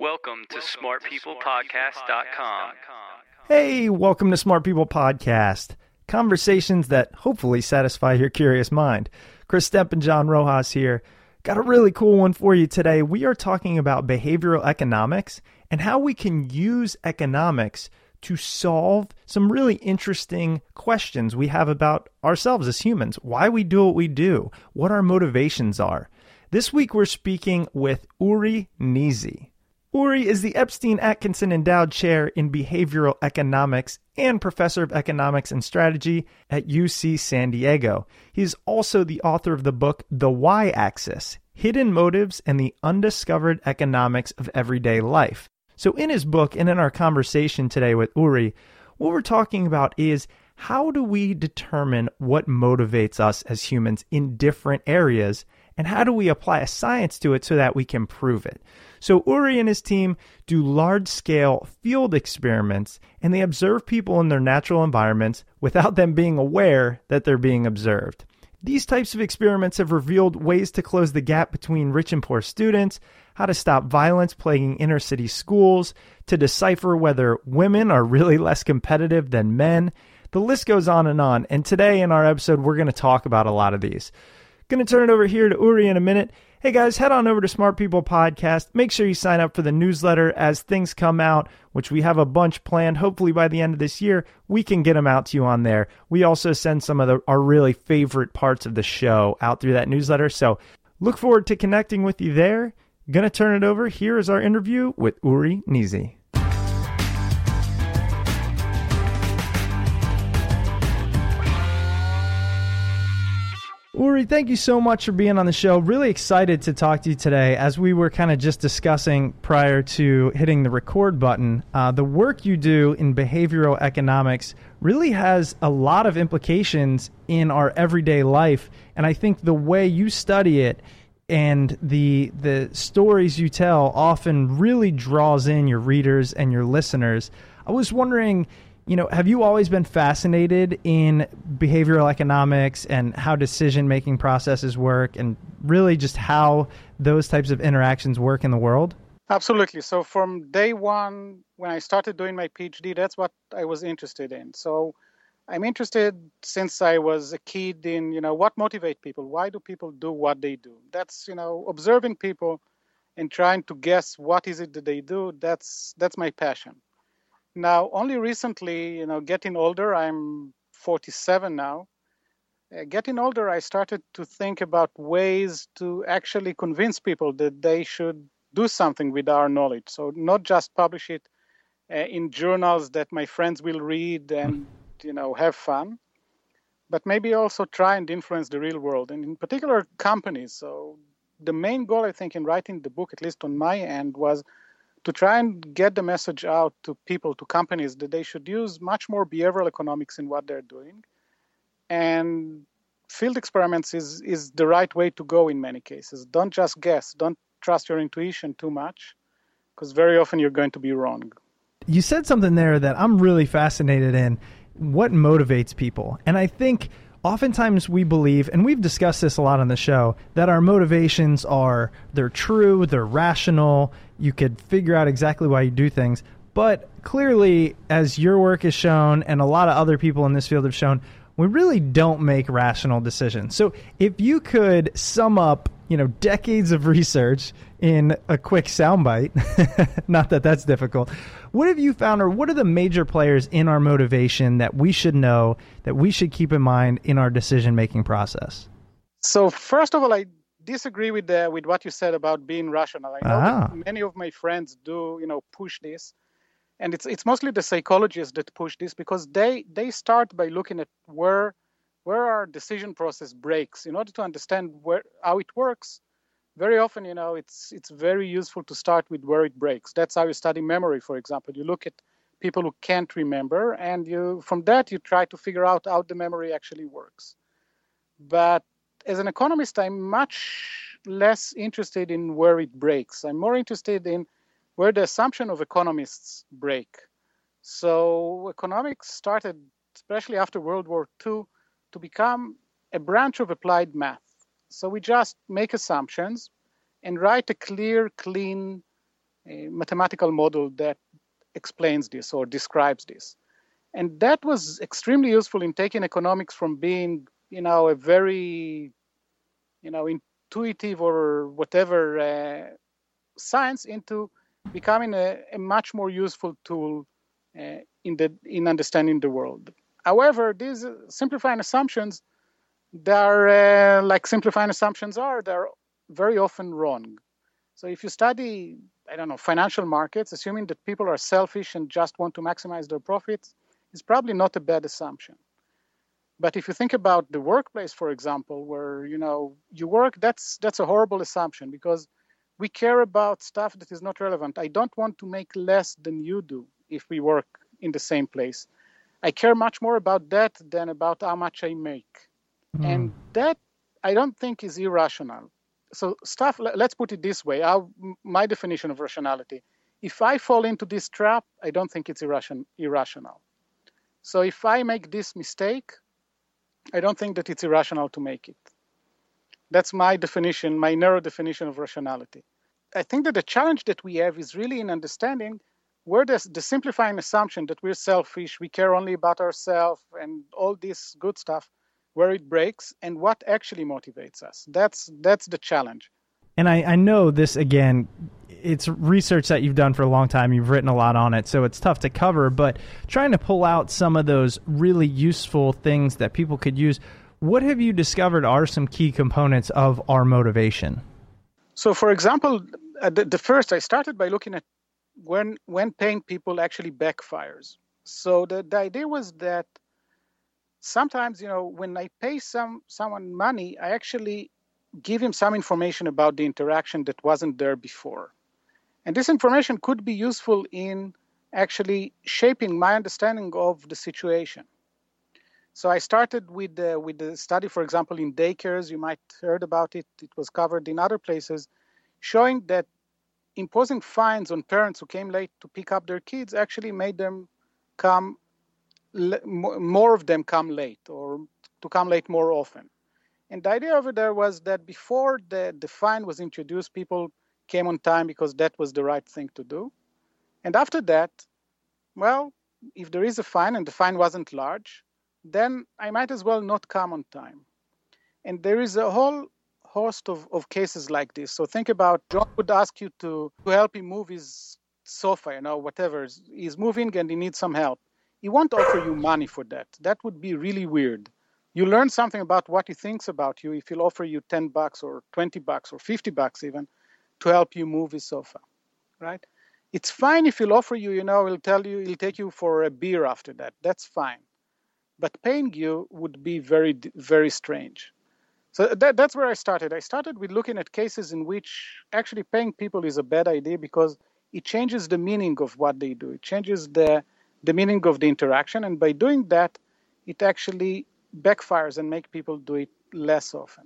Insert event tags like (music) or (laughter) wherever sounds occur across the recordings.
Welcome to smartpeoplepodcast.com. Hey, welcome to Smart People Podcast. Conversations that hopefully satisfy your curious mind. Chris Stemp and John Rojas here. Got a really cool one for you today. We are talking about behavioral economics and how we can use economics to solve some really interesting questions we have about ourselves as humans. Why we do what we do, what our motivations are. This week we're speaking with Uri Gneezy. Uri is the Epstein Atkinson Endowed Chair in Behavioral Economics and Professor of Economics and Strategy at UC San Diego. He is also the author of the book The Why Axis Hidden Motives and the Undiscovered Economics of Everyday Life. So, in his book and in our conversation today with Uri, what we're talking about is how do we determine what motivates us as humans in different areas, and how do we apply a science to it so that we can prove it? So Uri and his team do large scale field experiments and they observe people in their natural environments without them being aware that they're being observed. These types of experiments have revealed ways to close the gap between rich and poor students, how to stop violence plaguing inner city schools, to decipher whether women are really less competitive than men. The list goes on and on. And today in our episode, we're going to talk about a lot of these. Going to turn it over here to Uri in a minute. Hey guys, head on over to Smart People Podcast. Make sure you sign up for the newsletter as things come out, which we have a bunch planned. Hopefully by the end of this year, we can get them out to you on there. We also send some of the, our really favorite parts of the show out through that newsletter. So look forward to connecting with you there. Gonna turn it over. Here is our interview with Uri Gneezy. Uri, thank you so much for being on the show. Really excited to talk to you today. As we were kind of just discussing prior to hitting the record button, uh, the work you do in behavioral economics really has a lot of implications in our everyday life. And I think the way you study it and the the stories you tell often really draws in your readers and your listeners. I was wondering you know, have you always been fascinated in behavioral economics and how decision making processes work and really just how those types of interactions work in the world? Absolutely. So, from day one, when I started doing my PhD, that's what I was interested in. So, I'm interested since I was a kid in, you know, what motivate people? Why do people do what they do? That's, you know, observing people and trying to guess what is it that they do. That's that's my passion. Now, only recently, you know, getting older, I'm 47 now. Uh, getting older, I started to think about ways to actually convince people that they should do something with our knowledge. So not just publish it uh, in journals that my friends will read and you know have fun but maybe also try and influence the real world and in particular companies so the main goal i think in writing the book at least on my end was to try and get the message out to people to companies that they should use much more behavioral economics in what they're doing. And field experiments is is the right way to go in many cases. Don't just guess. Don't trust your intuition too much because very often you're going to be wrong. You said something there that I'm really fascinated in. What motivates people. And I think oftentimes we believe and we've discussed this a lot on the show that our motivations are they're true, they're rational, you could figure out exactly why you do things. But clearly as your work has shown and a lot of other people in this field have shown, we really don't make rational decisions. So if you could sum up, you know, decades of research in a quick soundbite, (laughs) not that that's difficult. What have you found, or what are the major players in our motivation that we should know that we should keep in mind in our decision making process? So first of all, I disagree with the, with what you said about being rational. I know ah. that many of my friends do, you know, push this, and it's it's mostly the psychologists that push this because they they start by looking at where where our decision process breaks in order to understand where how it works very often, you know, it's it's very useful to start with where it breaks. That's how you study memory, for example. You look at people who can't remember, and you from that you try to figure out how the memory actually works. But as an economist, I'm much less interested in where it breaks. I'm more interested in where the assumption of economists break. So economics started, especially after World War II, to become a branch of applied math. So we just make assumptions and write a clear, clean uh, mathematical model that explains this or describes this. And that was extremely useful in taking economics from being, you know, a very, you know, intuitive or whatever uh, science into becoming a, a, much more useful tool uh, in the in understanding the world. However, these simplifying assumptions they're uh, like simplifying assumptions are they're very often wrong. So if you study i don't know financial markets assuming that people are selfish and just want to maximize their profits is probably not a bad assumption. But if you think about the workplace for example where you know you work that's that's a horrible assumption because we care about stuff that is not relevant. I don't want to make less than you do if we work in the same place i care much more about that than about how much i make Mm. And that I don't think is irrational. So stuff. Let's put it this way: Our, my definition of rationality. If I fall into this trap, I don't think it's irration, irrational. So if I make this mistake, I don't think that it's irrational to make it. That's my definition, my narrow definition of rationality. I think that the challenge that we have is really in understanding where the, the simplifying assumption that we're selfish, we care only about ourselves, and all this good stuff where it breaks and what actually motivates us. That's that's the challenge. And I, I know this again, it's research that you've done for a long time. You've written a lot on it, so it's tough to cover. But trying to pull out some of those really useful things that people could use, what have you discovered are some key components of our motivation? So, for example, uh, the, the first I started by looking at when when paying people actually backfires. So the, the idea was that sometimes you know when i pay some someone money i actually give him some information about the interaction that wasn't there before. And this information could be useful in actually shaping my understanding of the situation. So i started with the, with the study for example in daycares. You might heard about it. It was covered in other places showing that imposing fines on parents who came late to pick up their kids actually made them come more of them come late or to come late more often. And the idea over there was that before the, the fine was introduced, people came on time because that was the right thing to do. And after that, well, if there is a fine and the fine wasn't large, then I might as well not come on time. And there is a whole host of, of cases like this. So think about John would ask you to, to help him move his sofa, you know, whatever. He's moving and he needs some help. He won't offer you money for that. That would be really weird. You learn something about what he thinks about you if he'll offer you 10 bucks or 20 bucks or 50 bucks even to help you move his sofa, right? It's fine if he'll offer you, you know, he'll tell you, he'll take you for a beer after that. That's fine. But paying you would be very, very strange. So that, that's where I started. I started with looking at cases in which actually paying people is a bad idea because it changes the meaning of what they do. It changes the the meaning of the interaction, and by doing that, it actually backfires and make people do it less often.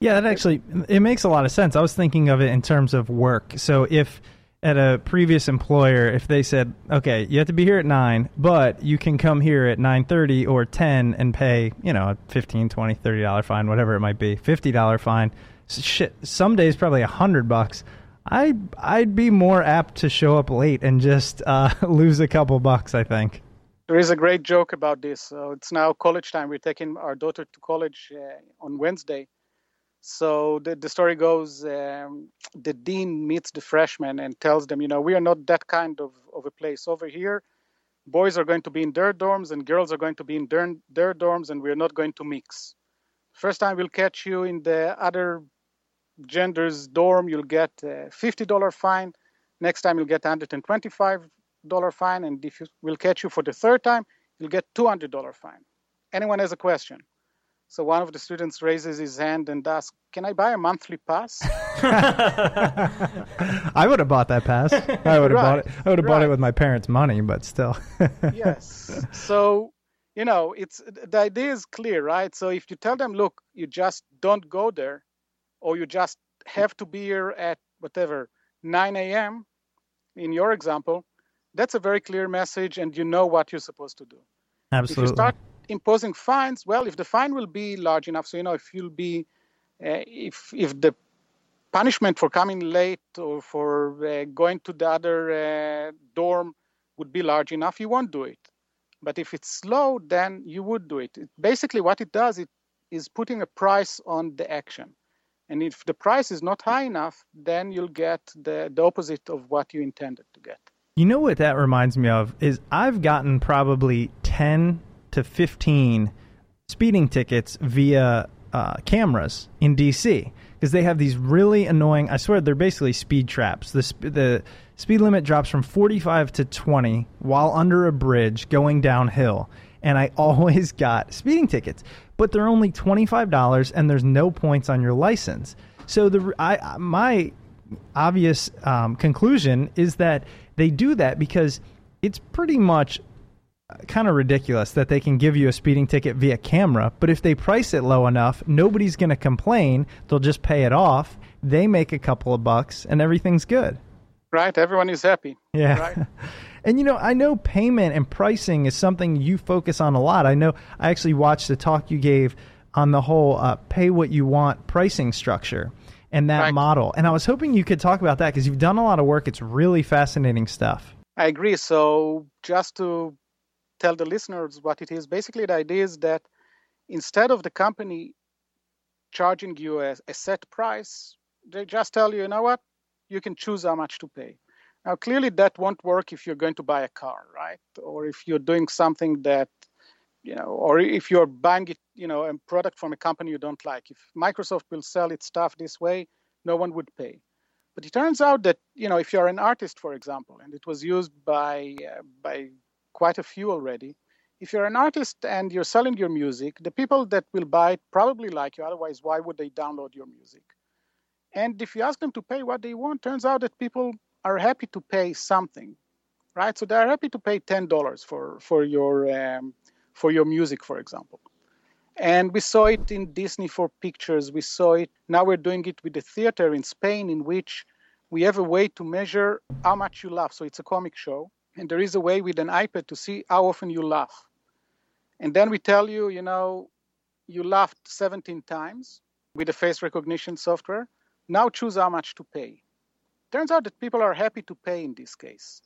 Yeah, that actually it makes a lot of sense. I was thinking of it in terms of work. So if at a previous employer if they said, "Okay, you have to be here at 9, but you can come here at 9:30 or 10 and pay, you know, a 15, 20, 30 dollar fine, whatever it might be, $50 fine." Shit, some days probably a 100 bucks. I I'd be more apt to show up late and just uh, (laughs) lose a couple bucks, I think. There is a great joke about this. So it's now college time. We're taking our daughter to college uh, on Wednesday so the, the story goes um, the dean meets the freshmen and tells them, you know, we are not that kind of, of a place. Over here, boys are going to be in their dorms and girls are going to be in their, their dorms, and we're not going to mix. First time we'll catch you in the other gender's dorm, you'll get a $50 fine. Next time you'll get $125 fine. And if we will catch you for the third time, you'll get $200 fine. Anyone has a question? So one of the students raises his hand and asks, "Can I buy a monthly pass?" (laughs) (laughs) I would have bought that pass. I would have right, bought it. I would have right. bought it with my parents' money, but still. (laughs) yes. So you know, it's the idea is clear, right? So if you tell them, "Look, you just don't go there," or you just have to be here at whatever 9 a.m. in your example, that's a very clear message, and you know what you're supposed to do. Absolutely. If you start imposing fines, well, if the fine will be large enough, so you know, if you'll be, uh, if if the punishment for coming late or for uh, going to the other uh, dorm would be large enough, you won't do it. But if it's slow, then you would do it. it. Basically, what it does, it is putting a price on the action. And if the price is not high enough, then you'll get the, the opposite of what you intended to get. You know what that reminds me of is I've gotten probably 10 to 15 speeding tickets via uh, cameras in DC because they have these really annoying. I swear they're basically speed traps. The sp- the speed limit drops from 45 to 20 while under a bridge going downhill, and I (laughs) always got speeding tickets, but they're only twenty five dollars and there's no points on your license. So the I my obvious um, conclusion is that they do that because it's pretty much kind of ridiculous that they can give you a speeding ticket via camera, but if they price it low enough, nobody's going to complain. They'll just pay it off. They make a couple of bucks and everything's good. Right, everyone is happy. Yeah. Right? (laughs) and you know, I know payment and pricing is something you focus on a lot. I know I actually watched the talk you gave on the whole uh, pay what you want pricing structure and that right. model. And I was hoping you could talk about that because you've done a lot of work. It's really fascinating stuff. I agree. So, just to tell the listeners what it is. Basically, the idea is that instead of the company charging you a, a set price, they just tell you, you know what, you can choose how much to pay. Now, clearly, that won't work if you're going to buy a car, right? Or if you're doing something that, you know, or if you're buying it, you know, a product from a company you don't like. If Microsoft will sell its stuff this way, no one would pay. But it turns out that, you know, if you're an artist, for example, and it was used by uh, by quite a few already. If you're an artist and you're selling your music, the people that will buy it probably like you. Otherwise, why would they download your music? And if you ask them to pay what they want, turns out that people are happy to pay something, right? So they're happy to pay ten dollars for for your um, for your music, for example. And we saw it in Disney for pictures. We saw it. Now we're doing it with the theater in Spain, in which we have a way to measure how much you laugh. So it's a comic show, and there is a way with an iPad to see how often you laugh. And then we tell you, you know, you laughed 17 times with the face recognition software. Now choose how much to pay. Turns out that people are happy to pay in this case.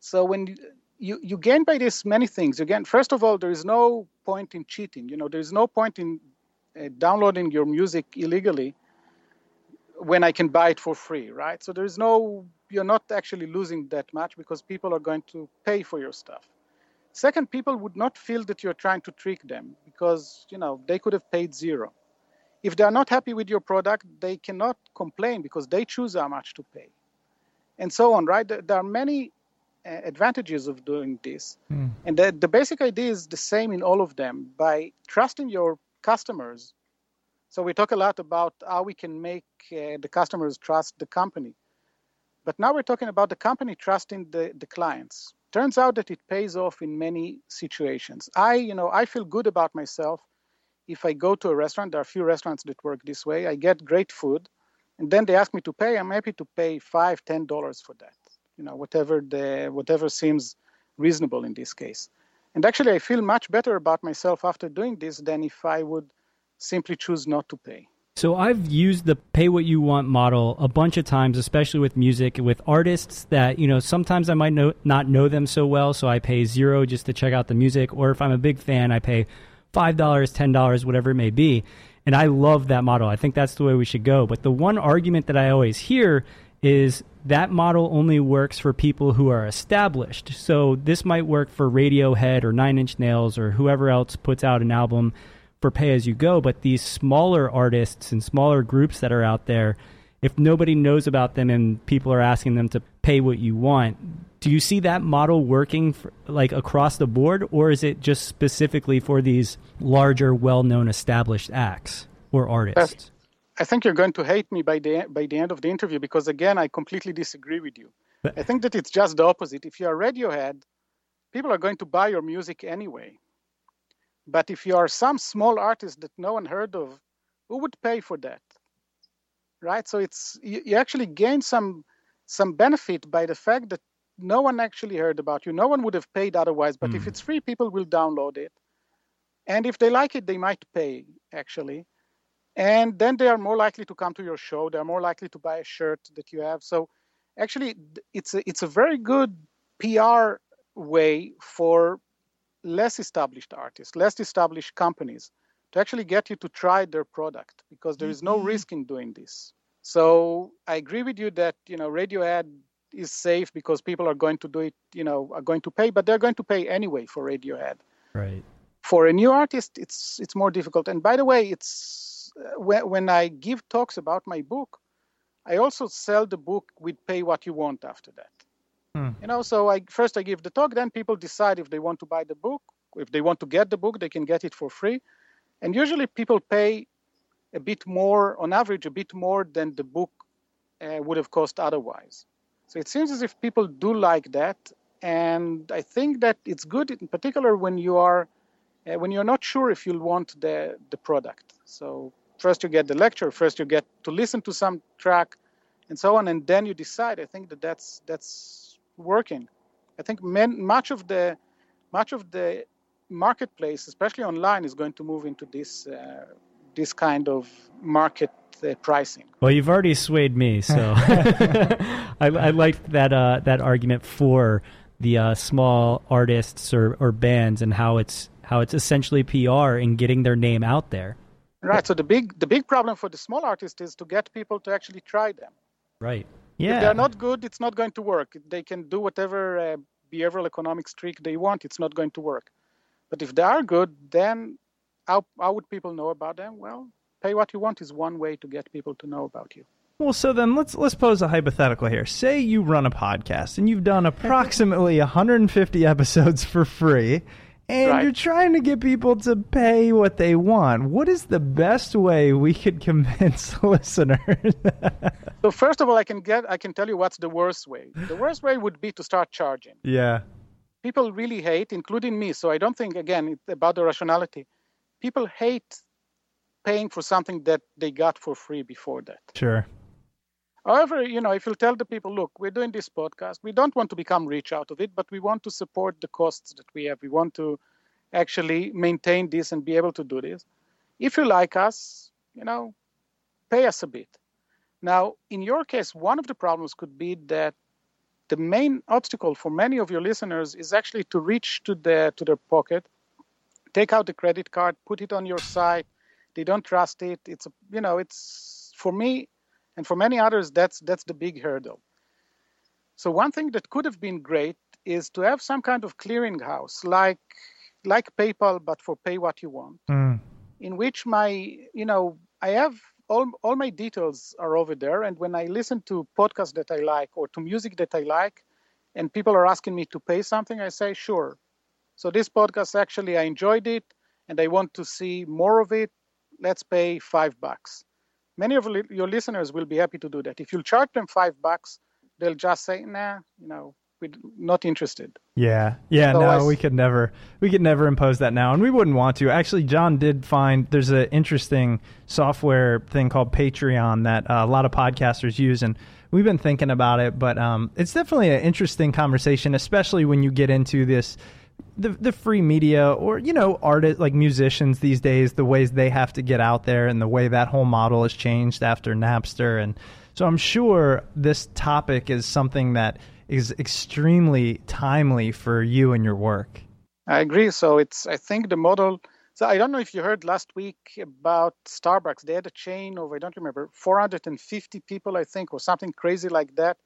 So when you, you gain by this many things. Again, first of all, there is no point in cheating. You know, there is no point in uh, downloading your music illegally when I can buy it for free, right? So there is no, you're not actually losing that much because people are going to pay for your stuff. Second, people would not feel that you're trying to trick them because, you know, they could have paid zero. If they are not happy with your product, they cannot complain because they choose how much to pay. And so on, right? There are many uh, advantages of doing this. Mm. And the, the basic idea is the same in all of them. By trusting your customers, so we talk a lot about how we can make uh, the customers trust the company. But now we're talking about the company trusting the, the clients. Turns out that it pays off in many situations. I, you know, I feel good about myself if I go to a restaurant. There are a few restaurants that work this way. I get great food, and then they ask me to pay. I'm happy to pay five, ten dollars for that you know whatever the whatever seems reasonable in this case and actually i feel much better about myself after doing this than if i would simply choose not to pay so I've used the pay what you want model a bunch of times, especially with music, with artists that, you know, sometimes I might know, not know them so well, so I pay zero just to check out the music. Or if I'm a big fan, I pay $5, $10, whatever it may be. And I love that model. I think that's the way we should go. But the one argument that I always hear is that model only works for people who are established. So this might work for Radiohead or Nine Inch Nails or whoever else puts out an album for pay as you go. But these smaller artists and smaller groups that are out there, if nobody knows about them and people are asking them to pay what you want, do you see that model working for, like across the board, or is it just specifically for these larger, well-known, established acts or artists? I think you're going to hate me by the by the end of the interview because again, I completely disagree with you. I think that it's just the opposite. If you are Radiohead, people are going to buy your music anyway. But if you are some small artist that no one heard of, who would pay for that? Right? So it's you, you actually gain some some benefit by the fact that no one actually heard about you. No one would have paid otherwise. But mm. if hmm. it's free, people will download it. And if they like it, they might pay actually and then they are more likely to come to your show they're more likely to buy a shirt that you have so actually it's a, it's a very good pr way for less established artists less established companies to actually get you to try their product because there is no mm-hmm. risk in doing this so i agree with you that you know Radiohead is safe because people are going to do it you know are going to pay but they're going to pay anyway for Radiohead right for a new artist it's it's more difficult and by the way it's when, when I give talks about my book, I also sell the book with pay what you want after that. Hmm. You know, so I first I give the talk, then people decide if they want to buy the book. If they want to get the book, they can get it for free. And usually people pay a bit more, on average, a bit more than the book uh, would have cost otherwise. So it seems as if people do like that. And I think that it's good, in particular, when you are uh, when you're not sure if you'll want the the product. So first you get the lecture, first you get to listen to some track, and so on, and then you decide. I think that that's that's working. I think men, much of the much of the marketplace, especially online, is going to move into this uh, this kind of market uh, pricing. Well, you've already swayed me, so (laughs) (laughs) I, I liked that uh, that argument for the uh, small artists or, or bands and how it's how it's essentially PR in getting their name out there. Right. So the big the big problem for the small artist is to get people to actually try them. Right. Yeah. If they're not good, it's not going to work. They can do whatever uh, behavioral economics trick they want. It's not going to work. But if they are good, then how how would people know about them? Well, pay what you want is one way to get people to know about you. Well, so then let's let's pose a hypothetical here. Say you run a podcast and you've done (laughs) approximately 150 episodes for free and right. you're trying to get people to pay what they want. What is the best way we could (laughs) convince (laughs) listeners? so first of all, I can get I can tell you what's the worst way. The worst way would be to start charging. Yeah. People really hate, including me. So I don't think again it's about the rationality. People hate paying for something that they got for free before that. Sure. However, you know, if you tell the people, look, we're doing this podcast, we don't want to become rich out of it, but we want to support the costs that we have. We want to actually maintain this and be able to do this. If you like us, you know, pay us a bit. Now, in your case, one of the problems could be that the main obstacle for many of your listeners is actually to reach to the to their pocket, take out the credit card, put it on your site. They don't trust it. It's a, you know it's for me and for many others that's that's the big hurdle. So one thing that could have been great is to have some kind of clearinghouse like like PayPal but for pay what you want, mm. in which my you know I have all, all my details are over there. And when I listen to podcasts that I like or to music that I like, and people are asking me to pay something, I say, sure. So this podcast, actually, I enjoyed it and I want to see more of it. Let's pay five bucks. Many of your listeners will be happy to do that. If you charge them five bucks, they'll just say, nah, you know, we're not interested. Yeah, yeah, so no, I, we could never, we could never impose that now, and we wouldn't want to. Actually, John did find there's an interesting software thing called Patreon that uh, a lot of podcasters use, and we've been thinking about it. But um, it's definitely an interesting conversation, especially when you get into this. The, the free media or you know artists like musicians these days the ways they have to get out there and the way that whole model has changed after Napster and so I'm sure this topic is something that is extremely timely for you and your work. I agree. So it's I think the model. So I don't know if you heard last week about Starbucks. They had a chain of I don't remember 450 people I think or something crazy like that.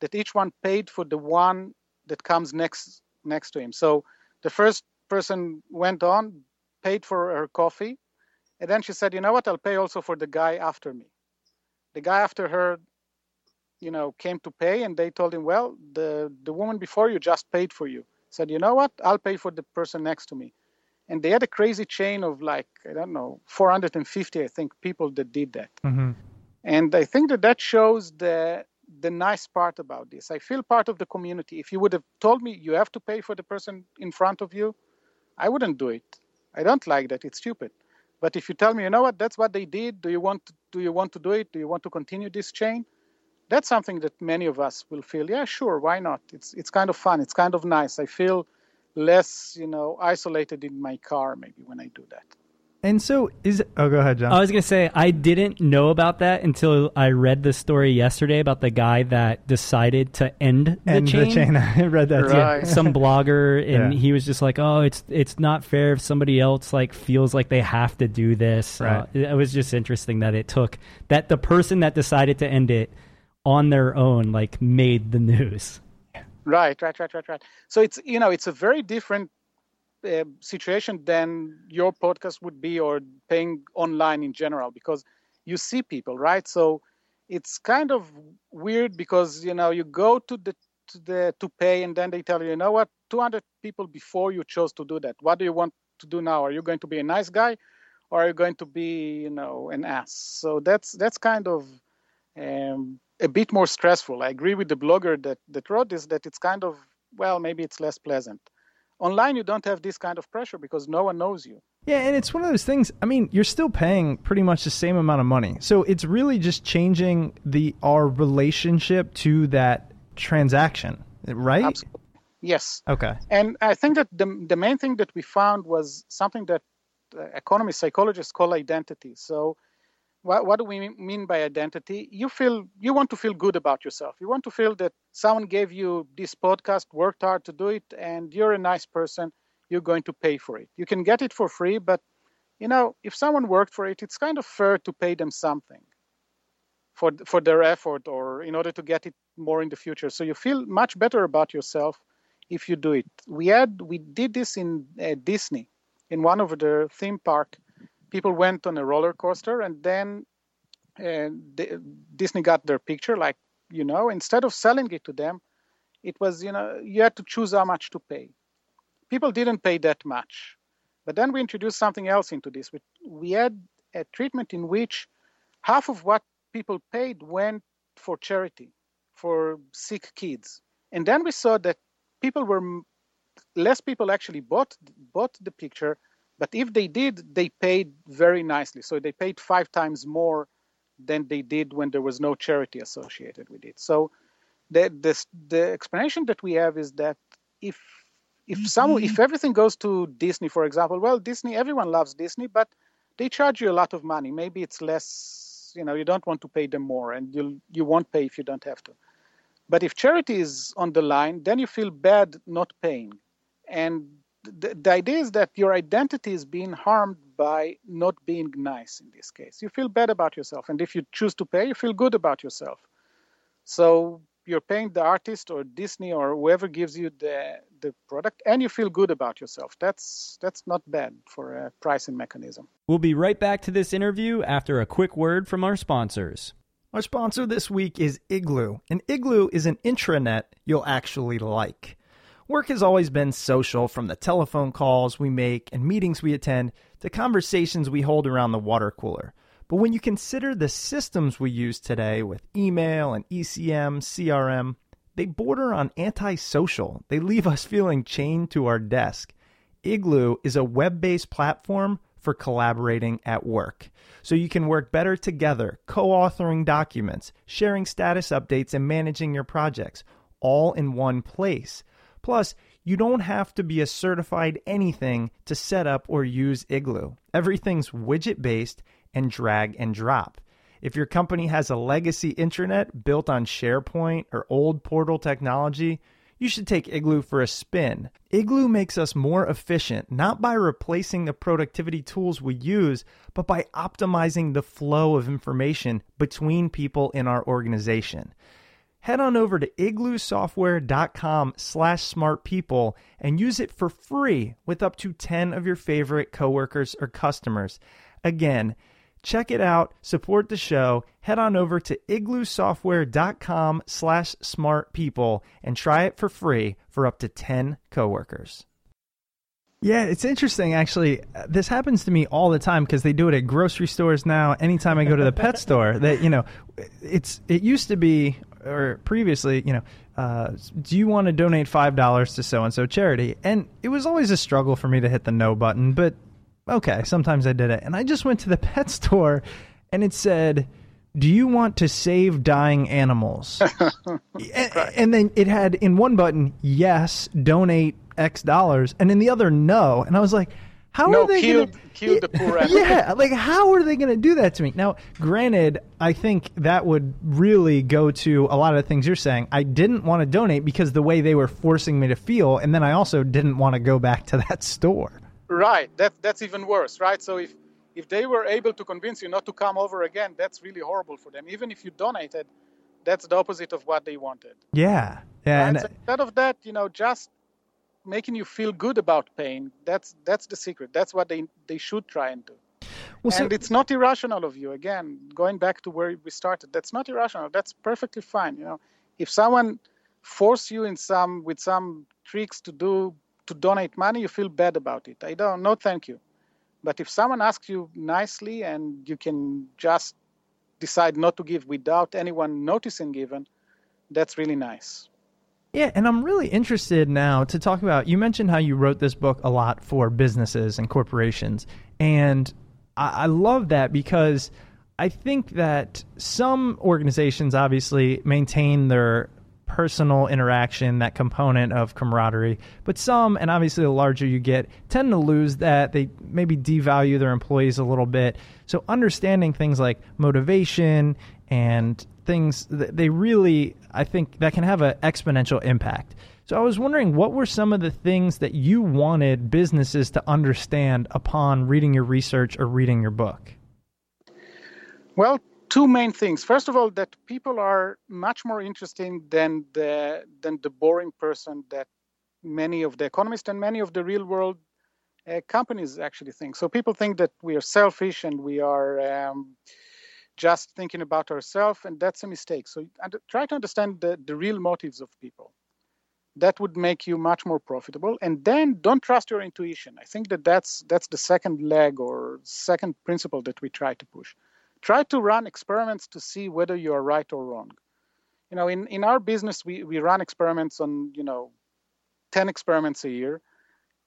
That each one paid for the one that comes next next to him. So the first person went on, paid for her coffee, and then she said, "You know what? I'll pay also for the guy after me." The guy after her you know came to pay and they told him well the the woman before you just paid for you said you know what i'll pay for the person next to me and they had a crazy chain of like i don't know 450 i think people that did that mm-hmm. and i think that that shows the the nice part about this. I feel part of the community. If you would have told me you have to pay for the person in front of you i wouldn't do it. I don't like that. It's stupid. But if you tell me you know what? That's what they did. Do you want to, do you want to do it? Do you want to continue this chain? That's something that many of us will feel yeah sure why not? It's it's kind of fun. It's kind of nice. I feel less you know isolated in my car maybe when i do that and so is oh go ahead john i was going to say i didn't know about that until i read the story yesterday about the guy that decided to end the end chain, the chain. (laughs) i read that right. too. some (laughs) blogger and yeah. he was just like oh it's it's not fair if somebody else like feels like they have to do this right. Uh, it was just interesting that it took that the person that decided to end it on their own like made the news. Right, right, right, right, right. So it's you know it's a very different uh, situation than your podcast would be or paying online in general because you see people, right? So it's kind of weird because you know you go to the to the to pay and then they tell you, you know what, 200 people before you chose to do that. What do you want to do now? Are you going to be a nice guy, or are you going to be you know an ass? So that's that's kind of um, a bit more stressful. I agree with the blogger that, that wrote this that it's kind of, well, maybe it's less pleasant. Online, you don't have this kind of pressure because no one knows you. Yeah, and it's one of those things. I mean, you're still paying pretty much the same amount of money. So it's really just changing the our relationship to that transaction, right? Absolutely. Yes. Okay. And I think that the the main thing that we found was something that uh, economists, psychologists call identity. So what, what do we mean by identity? You feel you want to feel good about yourself. You want to feel that someone gave you this podcast, worked hard to do it, and you're a nice person. You're going to pay for it. You can get it for free, but you know if someone worked for it, it's kind of fair to pay them something for for their effort or in order to get it more in the future. So you feel much better about yourself if you do it. We had we did this in uh, Disney in one of the theme park people went on a roller coaster and then uh, Disney got their picture, like, you know, instead of selling it to them, it was, you know, you had to choose how much to pay. People didn't pay that much. But then we introduced something else into this. We, we had a treatment in which half of what people paid went for charity, for sick kids. And then we saw that people were less people actually bought bought the picture but if they did, they paid very nicely. So they paid five times more than they did when there was no charity associated with it. So the the, the explanation that we have is that if if mm-hmm. some if everything goes to Disney, for example, well, Disney everyone loves Disney, but they charge you a lot of money. Maybe it's less, you know, you don't want to pay them more, and you you won't pay if you don't have to. But if charity is on the line, then you feel bad not paying. And the, the idea is that your identity is being harmed by not being nice in this case. You feel bad about yourself. And if you choose to pay, you feel good about yourself. So you're paying the artist or Disney or whoever gives you the, the product and you feel good about yourself. That's that's not bad for a pricing mechanism. We'll be right back to this interview after a quick word from our sponsors. Our sponsor this week is Igloo, and Igloo is an intranet you'll actually like. Work has always been social from the telephone calls we make and meetings we attend to conversations we hold around the water cooler. But when you consider the systems we use today with email and ECM, CRM, they border on antisocial. They leave us feeling chained to our desk. Igloo is a web based platform for collaborating at work. So you can work better together, co authoring documents, sharing status updates, and managing your projects all in one place. Plus, you don't have to be a certified anything to set up or use Igloo. Everything's widget based and drag and drop. If your company has a legacy intranet built on SharePoint or old portal technology, you should take Igloo for a spin. Igloo makes us more efficient, not by replacing the productivity tools we use, but by optimizing the flow of information between people in our organization. Head on over to igloosoftware.com slash smartpeople and use it for free with up to 10 of your favorite coworkers or customers. Again, Check it out, support the show, head on over to igloosoftware.com slash smartpeople and try it for free for up to 10 coworkers. Yeah, it's interesting actually. This happens to me all the time because they do it at grocery stores now. Anytime I go to the pet (laughs) store, that you know, it's it used to be or previously, you know, uh, do you want to donate five dollars to so and so charity? And it was always a struggle for me to hit the no button, but okay, sometimes I did it. And I just went to the (laughs) pet store and it said, do you want to save dying animals? (laughs) and, and, then it had in one button, yes, donate X dollars, and in the other, no. And I was like, how no, are they gonna the poor? (laughs) Yeah, like how are they gonna do that to me? Now, granted, I think that would really go to a lot of the things you're saying. I didn't want to donate because the way they were forcing me to feel, and then I also didn't want to go back to that store. Right. That that's even worse, right? So if if they were able to convince you not to come over again, that's really horrible for them. Even if you donated, that's the opposite of what they wanted. Yeah. Yeah. Right? And so instead of that, you know, just making you feel good about pain, that's that's the secret. That's what they they should try and do. Well, and so, it's not irrational of you. Again, going back to where we started, that's not irrational. That's perfectly fine. You know, if someone force you in some with some tricks to do to donate money, you feel bad about it. I don't, no, thank you. But if someone asks you nicely and you can just decide not to give without anyone noticing, even, that's really nice. Yeah, and I'm really interested now to talk about. You mentioned how you wrote this book a lot for businesses and corporations, and I, I love that because I think that some organizations obviously maintain their personal interaction, that component of camaraderie. But some, and obviously the larger you get, tend to lose that. They maybe devalue their employees a little bit. So understanding things like motivation and things, they really, I think, that can have an exponential impact. So I was wondering what were some of the things that you wanted businesses to understand upon reading your research or reading your book? Well, two main things. First of all, that people are much more interesting than the than the boring person that many of the economists and many of the real world uh, companies actually think. So people think that we are selfish and we are um, just thinking about ourselves, and that's a mistake. So try to understand the, the real motives of people. That would make you much more profitable. And then don't trust your intuition. I think that that's that's the second leg or second principle that we try to push try to run experiments to see whether you are right or wrong. You know, in, in our business, we, we run experiments on, you know, 10 experiments a year,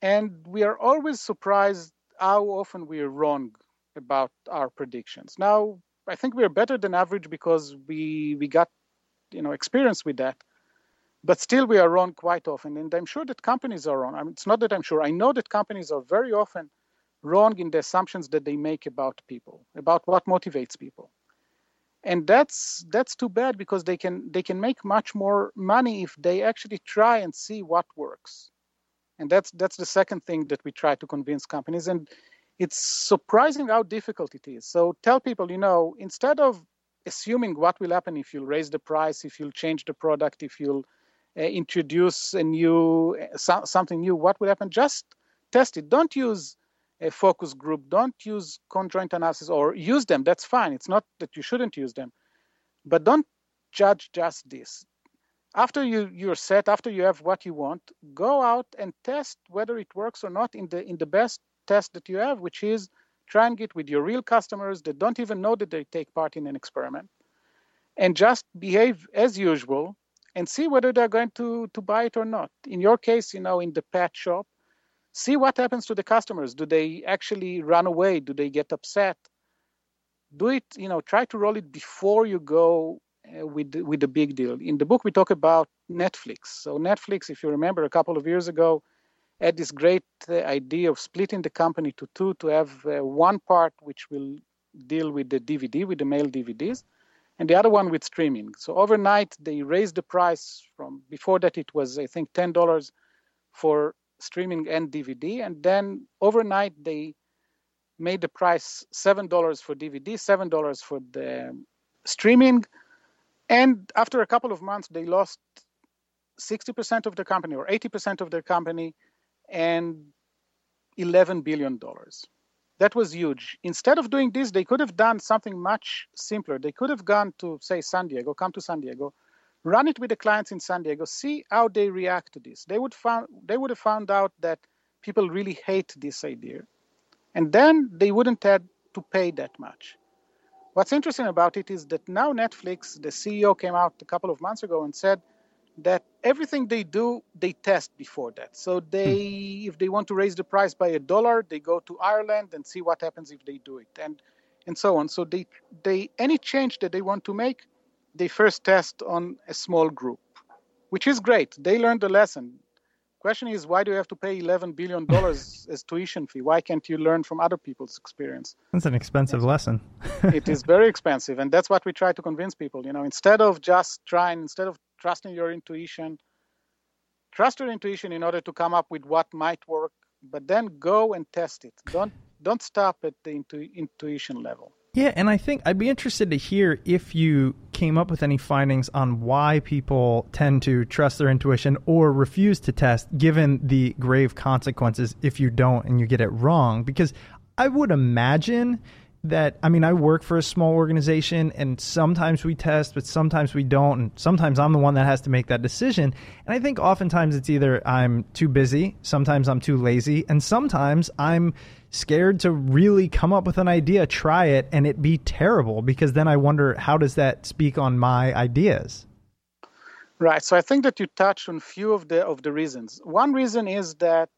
and we are always surprised how often we are wrong about our predictions. Now, I think we are better than average because we we got, you know, experience with that. But still, we are wrong quite often, and I'm sure that companies are wrong. I mean, it's not that I'm sure. I know that companies are very often wrong in the assumptions that they make about people, about what motivates people. and that's that's too bad because they can they can make much more money if they actually try and see what works and that's that's the second thing that we try to convince companies and it's surprising how difficult it is so tell people you know instead of assuming what will happen if you'll raise the price if you'll change the product if you'll uh, introduce a new uh, so, something new what will happen just test it don't use a focus group. Don't use conjoint analysis or use them. That's fine. It's not that you shouldn't use them, but don't judge just this. After you you're set, after you have what you want, go out and test whether it works or not in the in the best test that you have, which is trying it with your real customers that don't even know that they take part in an experiment, and just behave as usual and see whether they're going to to buy it or not. In your case, you know, in the pet shop, see what happens to the customers. Do they actually run away? Do they get upset? Do it you know try to roll it before you go uh, with with the big deal. In the book we talk about netflix. So netflix if you remember a couple of years ago had this great uh, idea of splitting the company to two to have uh, one part which will deal with the dvd with the mail dvds and the other one with streaming so overnight they raised the price from before that it was i think $10 for streaming and DVD. And then overnight, they made the price $7 for DVD, $7 for the streaming. And after a couple of months, they lost 60% of the company or 80% of their company and $11 billion. That was huge. Instead of doing this, they could have done something much simpler. They could have gone to, say, San Diego, come to San Diego, run it with the clients in San Diego, see how they react to this. They would found they would have found out that people really hate this idea, and then they wouldn't have to pay that much. What's interesting about it is that now Netflix, the CEO came out a couple of months ago and said that everything they do they test before that. So they hmm. if they want to raise the price by a dollar, they go to Ireland and see what happens if they do it, and and so on. So they they any change that they want to make they first test on a small group, which is great. They learned the lesson. Question is, why do you have to pay $11 billion (laughs) as tuition fee? Why can't you learn from other people's experience? That's an expensive lesson. (laughs) it is very expensive. And that's what we try to convince people. You know, instead of just trying, instead of trusting your intuition, trust your intuition in order to come up with what might work, but then go and test it. Don't, don't stop at the intu- intuition level. Yeah, and I think I'd be interested to hear if you came up with any findings on why people tend to trust their intuition or refuse to test, given the grave consequences if you don't and you get it wrong. Because I would imagine that I mean I work for a small organization and sometimes we test but sometimes we don't and sometimes I'm the one that has to make that decision and I think oftentimes it's either I'm too busy sometimes I'm too lazy and sometimes I'm scared to really come up with an idea, try it, and it be terrible because then I wonder how does that speak on my ideas? Right. So I think that you touched on a few of the of the reasons. One reason is that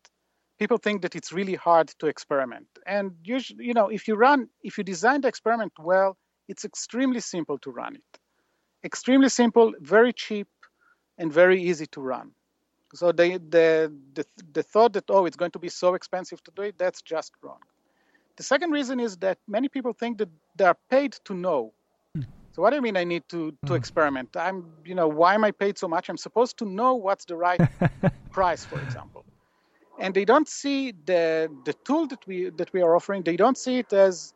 people think that it's really hard to experiment. And usually, you know, if you run if you design the experiment well, it's extremely simple to run it. Extremely simple, very cheap, and very easy to run. So they, the, the, the thought that, oh, it's going to be so expensive to do it, that's just wrong. The second reason is that many people think that they are paid to know. Hmm. So what do I mean I need to, to mm. experiment? I'm, you know, why am I paid so much? I'm supposed to know what's the right (laughs) price, for example. And they don't see the, the tool that we, that we are offering, they don't see it as,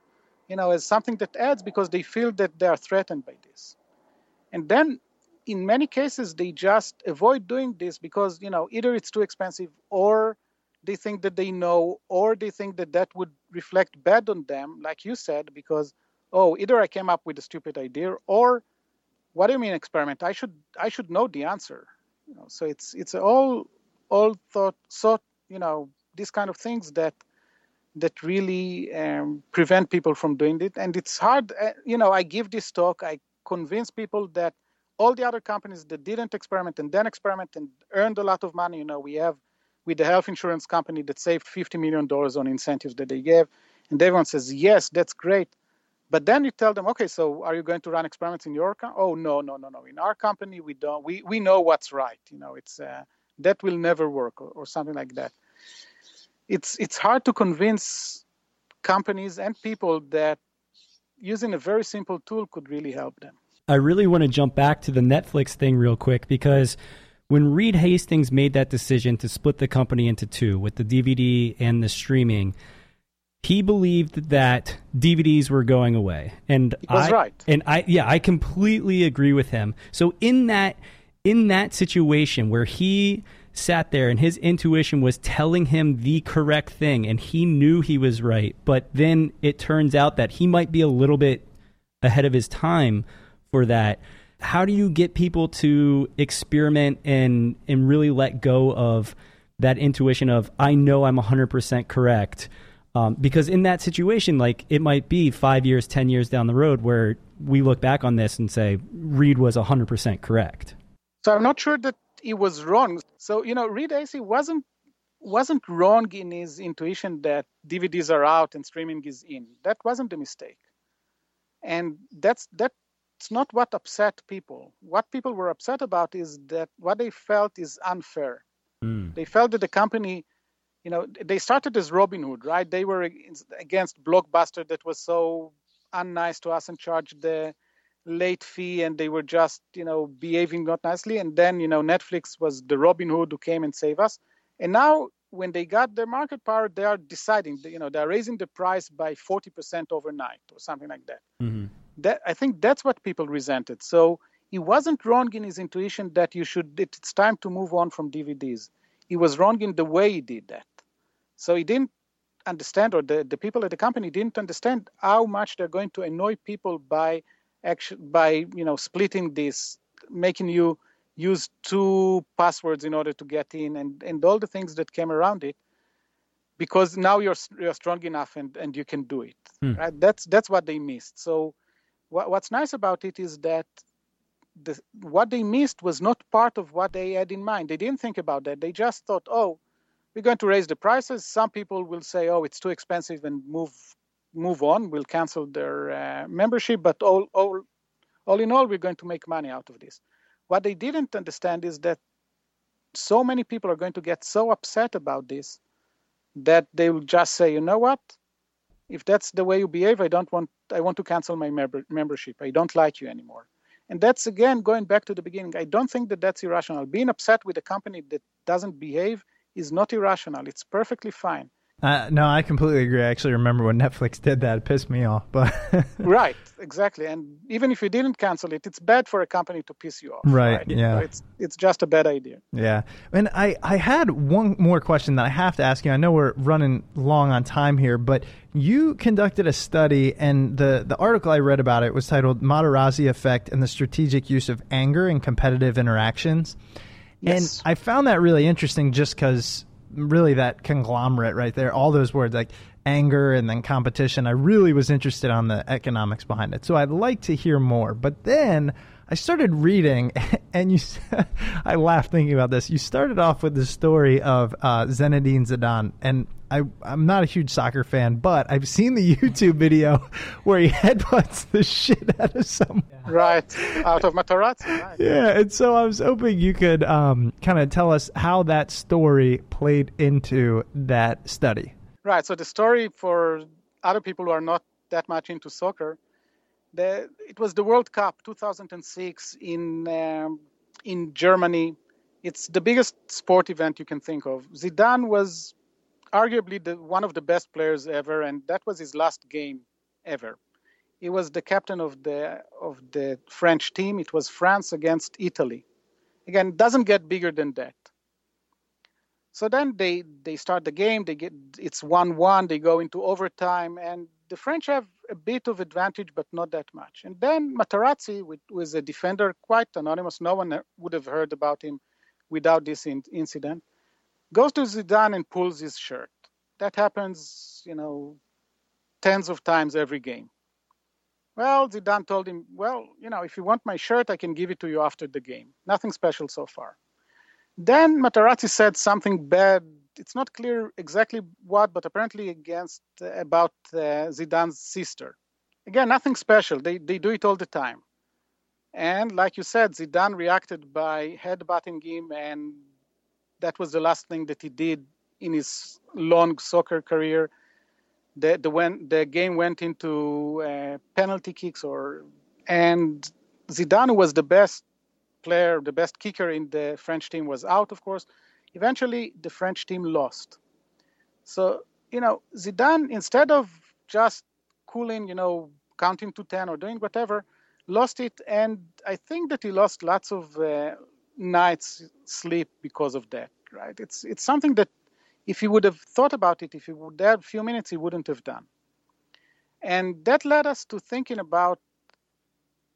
you know, as something that adds because they feel that they are threatened by this. And then in many cases they just avoid doing this because you know either it's too expensive or they think that they know or they think that that would reflect bad on them like you said because oh either i came up with a stupid idea or what do you mean experiment? I should i should know the answer. You know so it's it's all all thought thought you know these kind of things that that really um, prevent people from doing it and it's hard uh, you know i give this talk i convince people that all the other companies that didn't experiment and then experiment and earned a lot of money, you know, we have with the health insurance company that saved $50 million on incentives that they gave. And everyone says, yes, that's great. But then you tell them, okay, so are you going to run experiments in your company? Oh, no, no, no, no. In our company, we don't. We, we know what's right. You know, it's uh, that will never work or, or something like that. It's it's hard to convince companies and people that using a very simple tool could really help them. I really want to jump back to the Netflix thing real quick because when Reed Hastings made that decision to split the company into two with the DVD and the streaming, he believed that DVDs were going away. And I, right. And I yeah, I completely agree with him. So in that in that situation where he sat there and his intuition was telling him the correct thing and he knew he was right, but then it turns out that he might be a little bit ahead of his time for that. How do you get people to experiment and and really let go of that intuition of I know I'm 100% correct? Um, because in that situation, like it might be five years, 10 years down the road where we look back on this and say Reed was 100% correct. So I'm not sure that he was wrong. So you know, Reed Hastings wasn't wasn't wrong in his intuition that DVDs are out and streaming is in. That wasn't the mistake, and that's that's not what upset people. What people were upset about is that what they felt is unfair. Mm. They felt that the company, you know, they started as Robin Hood, right? They were against Blockbuster that was so unnice to us and charged the late fee and they were just you know behaving not nicely. And then you know netflix was the robin hood who came and saved us. And now when they got their market power they are deciding you know they're raising the price by 40% overnight or something like that. Mm-hmm. that i think that's what people resented. So he wasn't wrong in his intuition that you should it's time to move on from dvds he was wrong in the way he did that. So he didn't understand or the, the people at the company didn't understand how much they're going to annoy people by actually by you know splitting this, making you use two passwords in order to get in, and and all the things that came around it, because now you're you're strong enough and and you can do it. Hmm. Right? That's that's what they missed. So what, what's nice about it is that the, what they missed was not part of what they had in mind. They didn't think about that. They just thought, oh, we're going to raise the prices. Some people will say, oh, it's too expensive and move move on, will cancel their uh, membership, but all, all, all in all, we're going to make money out of this. What they didn't understand is that so many people are going to get so upset about this that they will just say, you know what? If that's the way you behave, I don't want. I want to cancel my member, membership. I don't like you anymore. And that's again going back to the beginning. I don't think that that's irrational. Being upset with a company that doesn't behave is not irrational. It's perfectly fine. Uh, no, I completely agree. I actually remember when Netflix did that; it pissed me off. But (laughs) right, exactly. And even if you didn't cancel it, it's bad for a company to piss you off. Right. right? Yeah. So it's it's just a bad idea. Yeah. And I I had one more question that I have to ask you. I know we're running long on time here, but you conducted a study, and the the article I read about it was titled "Materazzi Effect and the Strategic Use of Anger in Competitive Interactions." Yes. And I found that really interesting, just because really that conglomerate right there, all those words like anger and then competition. I really was interested on the economics behind it. So I'd like to hear more. But then I started reading, (laughs) and you, (laughs) I laughed thinking about this. You started off with the story of uh, Zinedine Zidane, and I, I'm not a huge soccer fan, but I've seen the (laughs) YouTube video where he headbutts the shit out of someone. Right, out of Materazzi. Right. Yeah, and so I was hoping you could um, kind of tell us how that story played into that study. Right. So the story for other people who are not that much into soccer the, it was the World Cup 2006 in um, in Germany. It's the biggest sport event you can think of. Zidane was arguably the, one of the best players ever, and that was his last game ever. He was the captain of the of the French team. It was France against Italy. Again, doesn't get bigger than that. So then they they start the game. They get it's one one. They go into overtime, and the French have a bit of advantage, but not that much. And then Materazzi, who was a defender, quite anonymous, no one would have heard about him without this in- incident, goes to Zidane and pulls his shirt. That happens, you know, tens of times every game. Well, Zidane told him, well, you know, if you want my shirt, I can give it to you after the game. Nothing special so far. Then Materazzi said something bad it's not clear exactly what, but apparently against about uh, Zidane's sister. Again, nothing special. They they do it all the time. And like you said, Zidane reacted by headbutting him, and that was the last thing that he did in his long soccer career. the the when the game went into uh, penalty kicks or and Zidane was the best player, the best kicker in the French team was out, of course. Eventually, the French team lost. So you know, Zidane instead of just cooling, you know, counting to ten or doing whatever, lost it, and I think that he lost lots of uh, nights sleep because of that. Right? It's it's something that if he would have thought about it, if he would have a few minutes, he wouldn't have done. And that led us to thinking about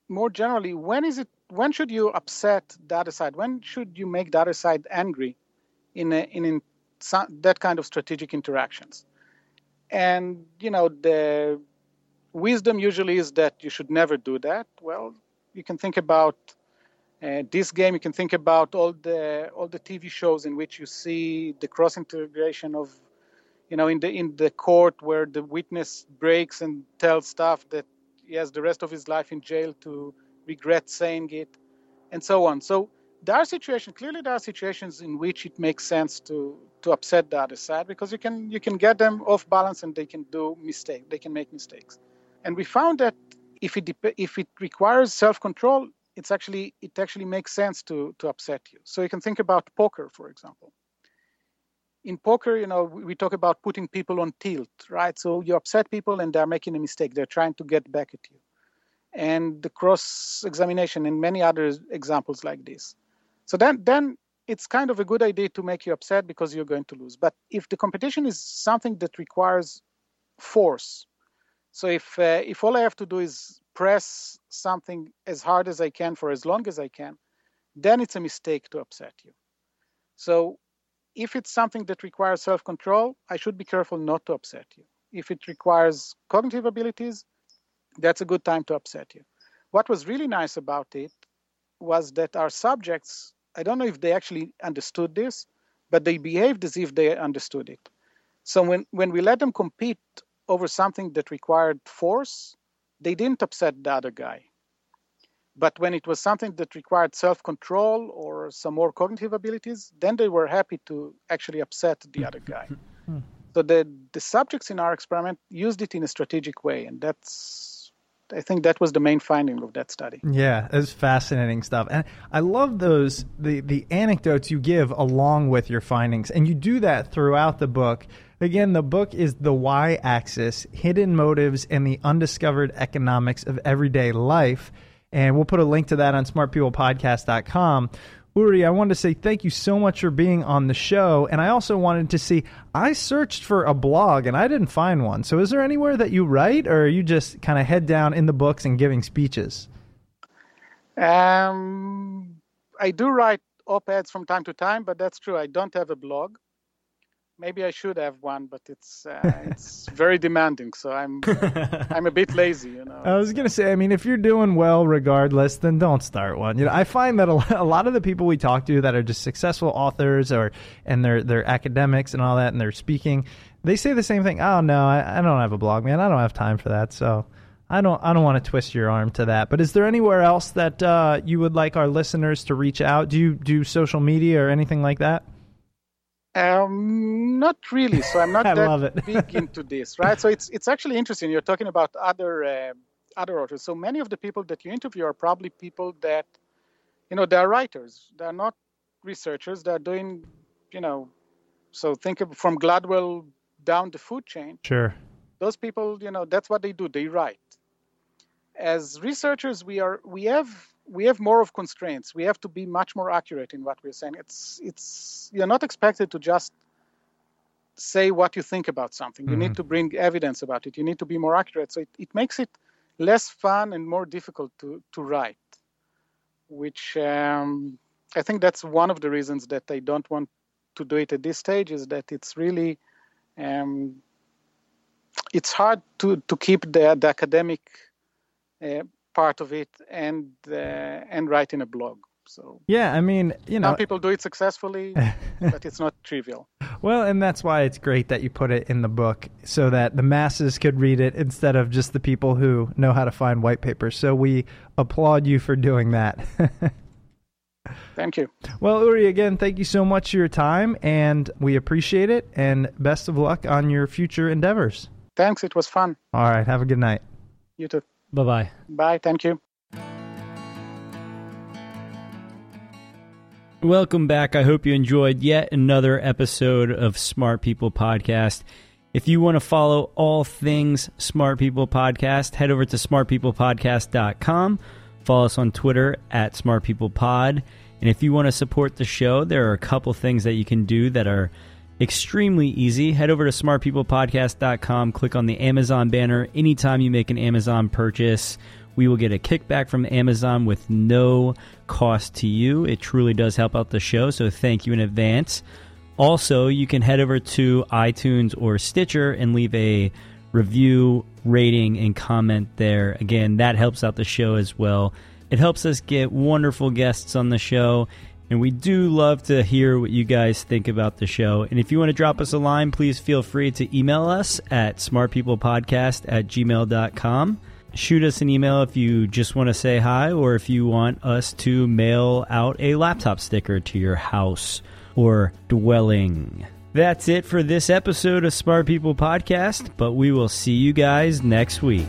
more generally when is it when should you upset the other side? When should you make the other side angry in a, in, in some, that kind of strategic interactions? And you know the wisdom usually is that you should never do that. Well, you can think about uh, this game, you can think about all the all the TV shows in which you see the cross integration of, you know, in the in the court where the witness breaks and tells stuff that he has the rest of his life in jail to regret saying it, and so on. So there are situations. Clearly, there are situations in which it makes sense to to upset the other side because you can you can get them off balance and they can do mistake They can make mistakes, and we found that if it if it requires self control, it's actually it actually makes sense to to upset you. So you can think about poker, for example. In poker, you know, we talk about putting people on tilt, right? So you upset people and they're making a mistake. They're trying to get back at you. And the cross examination and many other examples like this. So then then it's kind of a good idea to make you upset because you're going to lose. But if the competition is something that requires force, so if uh, if all I have to do is press something as hard as I can for as long as I can, then it's a mistake to upset you. So if it's something that requires self control, I should be careful not to upset you. If it requires cognitive abilities, that's a good time to upset you. What was really nice about it was that our subjects, I don't know if they actually understood this, but they behaved as if they understood it. So when, when we let them compete over something that required force, they didn't upset the other guy. But when it was something that required self control or some more cognitive abilities, then they were happy to actually upset the other guy. (laughs) Hmm. so the, the subjects in our experiment used it in a strategic way, and that's I think that was the main finding of that study. Yeah, it's fascinating stuff, and I love those the the anecdotes you give along with your findings, and you do that throughout the book. Again, the book is The Why Axis Hidden Motives and the Undiscovered Economics of Everyday Life. And we'll put a link to that on smartpeoplepodcast.com. Uri, I wanted to say thank you so much for being on the show. And I also wanted to see, I searched for a blog and I didn't find one. So is there anywhere that you write or are you just kind of head down in the books and giving speeches? Um, I do write op eds from time to time, but that's true. I don't have a blog maybe I should have one, but it's uh, (laughs) it's very demanding. So I'm I'm a bit lazy, you know. I was gonna say, I mean, if you're doing well regardless, then don't start one. You know, I find that a lot of the people we talk to that are just successful authors or and they're they're academics and all that, and they're speaking, they say the same thing. Oh no, I, I don't have a blog, man. I don't have time for that. So. I don't. I don't want to twist your arm to that. But is there anywhere else that uh, you would like our listeners to reach out? Do you do social media or anything like that? Um, not really. So I'm not (laughs) that big (laughs) into this, right? So it's it's actually interesting. You're talking about other uh, other authors. So many of the people that you interview are probably people that, you know, they're writers. They're not researchers. They're doing, you know, so think of from Gladwell down the food chain. Sure. Those people, you know, that's what they do. They write. As researchers, we are we have we have more of constraints. We have to be much more accurate in what we're saying. It's it's you're not expected to just say what you think about something. You mm-hmm. need to bring evidence about it. You need to be more accurate. So it, it makes it less fun and more difficult to to write. Which um, I think that's one of the reasons that I don't want to do it at this stage is that it's really um, it's hard to to keep the, the academic uh, part of it and uh, and writing a blog. So yeah, I mean, you know, some people do it successfully, (laughs) but it's not trivial. Well, and that's why it's great that you put it in the book so that the masses could read it instead of just the people who know how to find white papers. So we applaud you for doing that. (laughs) Thank you. Well, Uri, again, thank you so much for your time, and we appreciate it. And best of luck on your future endeavors. Thanks. It was fun. All right. Have a good night. You too. Bye bye. Bye. Thank you. Welcome back. I hope you enjoyed yet another episode of Smart People Podcast. If you want to follow all things Smart People Podcast, head over to smartpeoplepodcast.com. Follow us on Twitter at smartpeoplepod. And if you want to support the show, there are a couple things that you can do that are extremely easy. Head over to smartpeoplepodcast.com, click on the Amazon banner. Anytime you make an Amazon purchase, we will get a kickback from Amazon with no cost to you. It truly does help out the show, so thank you in advance. Also, you can head over to iTunes or Stitcher and leave a review, rating, and comment there. Again, that helps out the show as well. It helps us get wonderful guests on the show, and we do love to hear what you guys think about the show. And if you want to drop us a line, please feel free to email us at smartpeoplepodcast at gmail.com. Shoot us an email if you just want to say hi or if you want us to mail out a laptop sticker to your house or dwelling. That's it for this episode of Smart People Podcast, but we will see you guys next week.